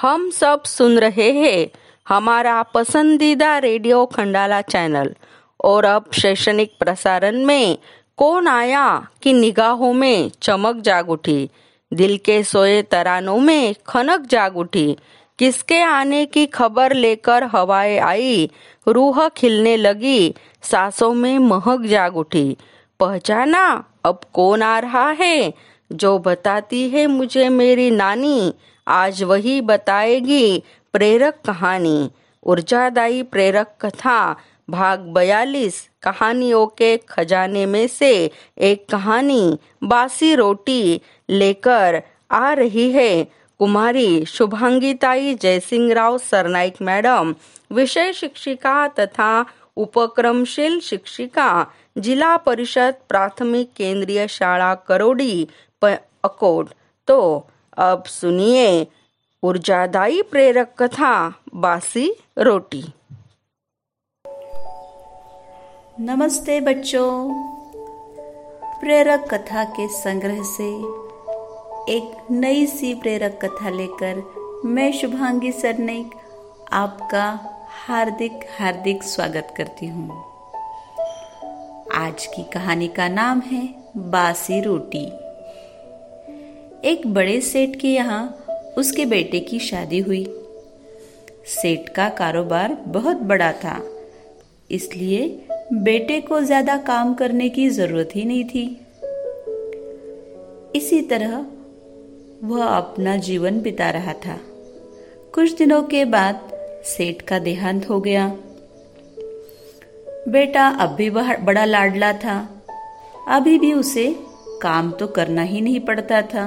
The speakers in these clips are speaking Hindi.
हम सब सुन रहे हैं हमारा पसंदीदा रेडियो खंडाला चैनल। और अब शैक्षणिक प्रसारण में कौन आया कि निगाहों में चमक जाग उठी? दिल के सोए तरानों में खनक जाग उठी। किसके आने की खबर लेकर हवाएँ आई? रूह खिलने लगी, सांसों में महक जाग उठी। पहचाना अब कौन आ रहा है? जो बताती है मुझे मेरी नानी, आज वही बताएगी प्रेरक कहानी। ऊर्जादायी प्रेरक कथा, भाग बयालीस, कहानियों के खजाने में से एक कहानी, बासी रोटी लेकर आ रही है। कुमारी शुभांगिताई जयसिंह राव सरनाइक मैडम, विषय शिक्षिका तथा उपक्रमशील शिक्षिका, जिला परिषद प्राथमिक केंद्रीय शाळा करोडी अकोट। तो अब सुनिए ऊर्जादायी प्रेरक कथा, बासी रोटी। नमस्ते बच्चों। प्रेरक कथा के संग्रह से एक नई सी प्रेरक कथा लेकर मैं शुभांगी सरनेक, आपका हार्दिक हार्दिक स्वागत करती हूँ। आज की कहानी का नाम है बासी रोटी। एक बड़े सेठ के यहाँ उसके बेटे की शादी हुई। सेठ का कारोबार बहुत बड़ा था, इसलिए बेटे को ज़्यादा काम करने की ज़रूरत ही नहीं थी। इसी तरह वह अपना जीवन बिता रहा था। कुछ दिनों के बाद सेठ का देहांत हो गया। बेटा अब भी बड़ा लाडला था। अभी भी उसे काम तो करना ही नहीं पड़ता था।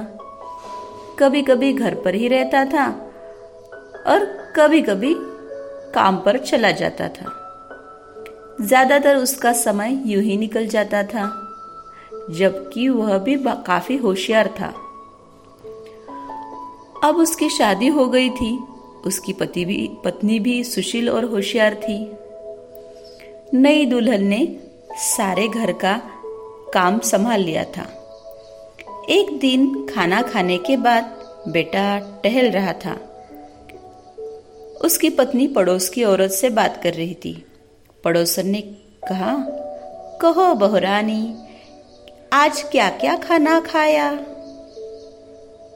कभी कभी घर पर ही रहता था और कभी कभी काम पर चला जाता था। ज़्यादातर उसका समय यूँ ही निकल जाता था, जबकि वह भी काफ़ी होशियार था। अब उसकी शादी हो गई थी, उसकी पति भी, पत्नी भी सुशील और होशियार थी। नई दुल्हन ने सारे घर का काम संभाल लिया था। एक दिन खाना खाने के बाद बेटा टहल रहा था। उसकी पत्नी पड़ोस की औरत से बात कर रही थी। पड़ोसन ने कहा, कहो बहुरानी, आज क्या क्या खाना खाया?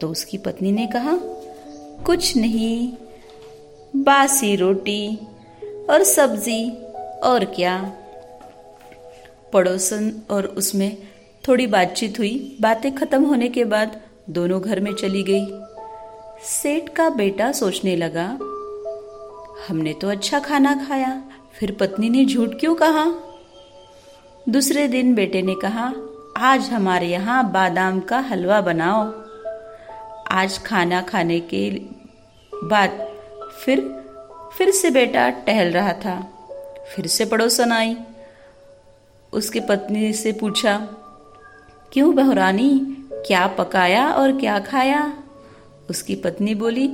तो उसकी पत्नी ने कहा, कुछ नहीं, बासी रोटी और सब्ज़ी और क्या? पड़ोसन और उसमें थोड़ी बातचीत हुई। बातें खत्म होने के बाद दोनों घर में चली गई। सेठ का बेटा सोचने लगा, हमने तो अच्छा खाना खाया, फिर पत्नी ने झूठ क्यों कहा? दूसरे दिन बेटे ने कहा, आज हमारे यहाँ बादाम का हलवा बनाओ। आज खाना खाने के बाद फिर फिर से बेटा टहल रहा था। फिर से पड़ोसन आई। उसकी पत्नी से पूछा क्यों बहुरानी? क्या पकाया और क्या खाया? उसकी पत्नी बोली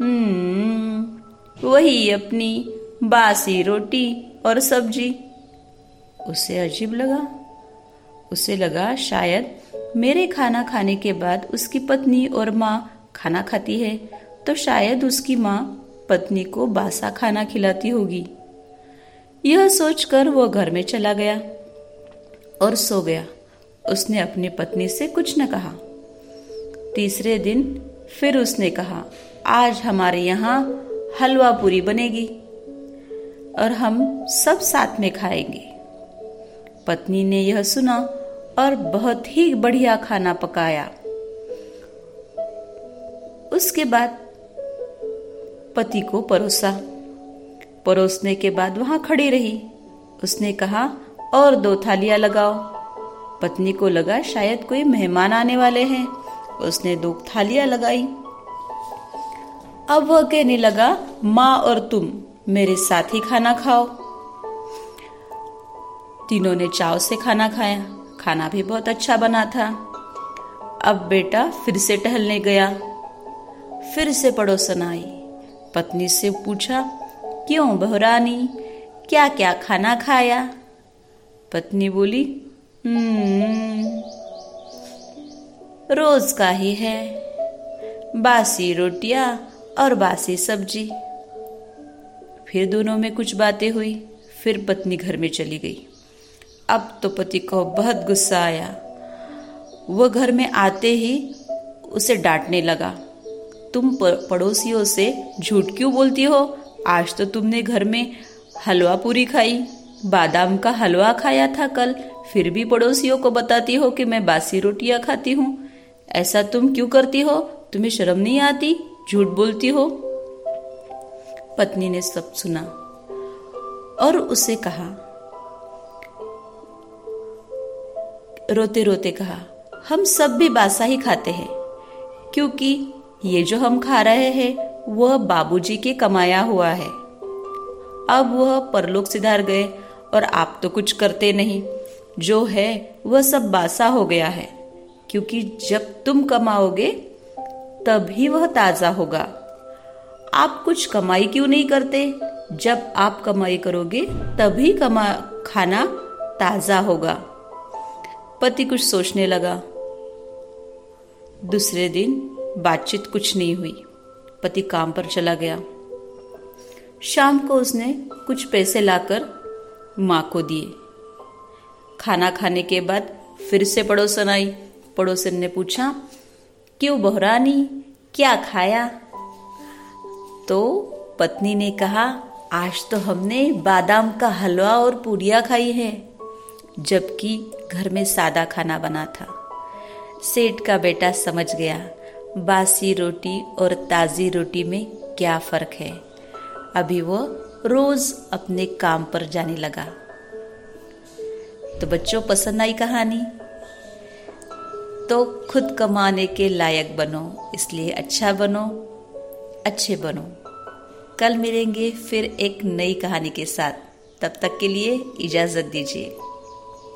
हम्म वही अपनी बासी रोटी और सब्ज़ी। उसे अजीब लगा। उसे लगा शायद मेरे खाना खाने के बाद उसकी पत्नी और माँ खाना खाती है तो शायद उसकी माँ पत्नी को बासा खाना खिलाती होगी। यह सोचकर वो घर में चला गया और सो गया। उसने अपनी पत्नी से कुछ न कहा। तीसरे दिन फिर उसने कहा, आज हमारे यहाँ हलवा पूरी बनेगी और हम सब साथ में खाएँगे। पत्नी ने यह सुना और बहुत ही बढ़िया खाना पकाया। उसके बाद पति को परोसा। परोसने के बाद वहाँ खड़ी रही। उसने कहा, और दो थालियाँ लगाओ। पत्नी को लगा शायद कोई मेहमान आने वाले हैं। उसने दो थालियाँ लगाई। अब वह कहने लगा, माँ और तुम, मेरे साथ ही खाना खाओ। तीनों ने चाव से खाना खाया। खाना भी बहुत अच्छा बना था। अब बेटा फिर से टहलने गया। फिर से पड़ोसन आई। पत्नी से पूछा, क्यों बहुरानी क्या क्या खाना खाया? पत्नी बोली रोज का ही है। बासी रोटियाँ और बासी सब्ज़ी। फिर दोनों में कुछ बातें हुई, फिर पत्नी घर में चली गई। अब तो पति को बहुत गुस्सा आया। वह घर में आते ही उसे डांटने लगा, तुम पड़ोसियों से झूठ क्यों बोलती हो? आज तो तुमने घर में हलवा पूरी खाई। बादाम का हलवा खाया था कल। फिर भी पड़ोसियों को बताती हो कि मैं बासी रोटियाँ खाती हूँ। ऐसा तुम क्यों करती हो? तुम्हें शर्म नहीं आती? झूठ बोलती हो? पत्नी ने सब सुना और उसे कहा रोते रोते कहा, हम सब भी बासा ही खाते हैं, क्योंकि ये जो हम खा रहे हैं, वह बाबूजी के कमाया हुआ है। अब वह परलोक सिधार गए और आप तो कुछ करते नहीं। जो है, वह सब बासा हो गया है। क्योंकि जब तुम कमाओगे, तभी वह ताज़ा होगा। आप कुछ कमाई क्यों नहीं करते? जब आप कमाई करोगे, तभी कमा, खाना ताज़ा होगा। पति कुछ सोचने लगा। दूसरे दिन बातचीत कुछ नहीं हुई। पति काम पर चला गया। शाम को उसने कुछ पैसे लाकर माँ को दिए। खाना खाने के बाद फिर से पड़ोसन आई। पड़ोसन ने पूछा, क्यों बहरानी? क्या खाया? तो पत्नी ने कहा, आज तो हमने बादाम का हलवा और पूड़िया खाई है, जबकि घर में सादा खाना बना था। सेठ का बेटा समझ गया, बासी रोटी और ताज़ी रोटी में क्या फ़र्क है। अभी वो रोज़ अपने काम पर जाने लगा। तो बच्चों, पसंद आई कहानी? तो खुद कमाने के लायक बनो, इसलिए अच्छा बनो, अच्छे बनो। कल मिलेंगे फिर एक नई कहानी के साथ। तब तक के लिए इजाज़त दीजिए।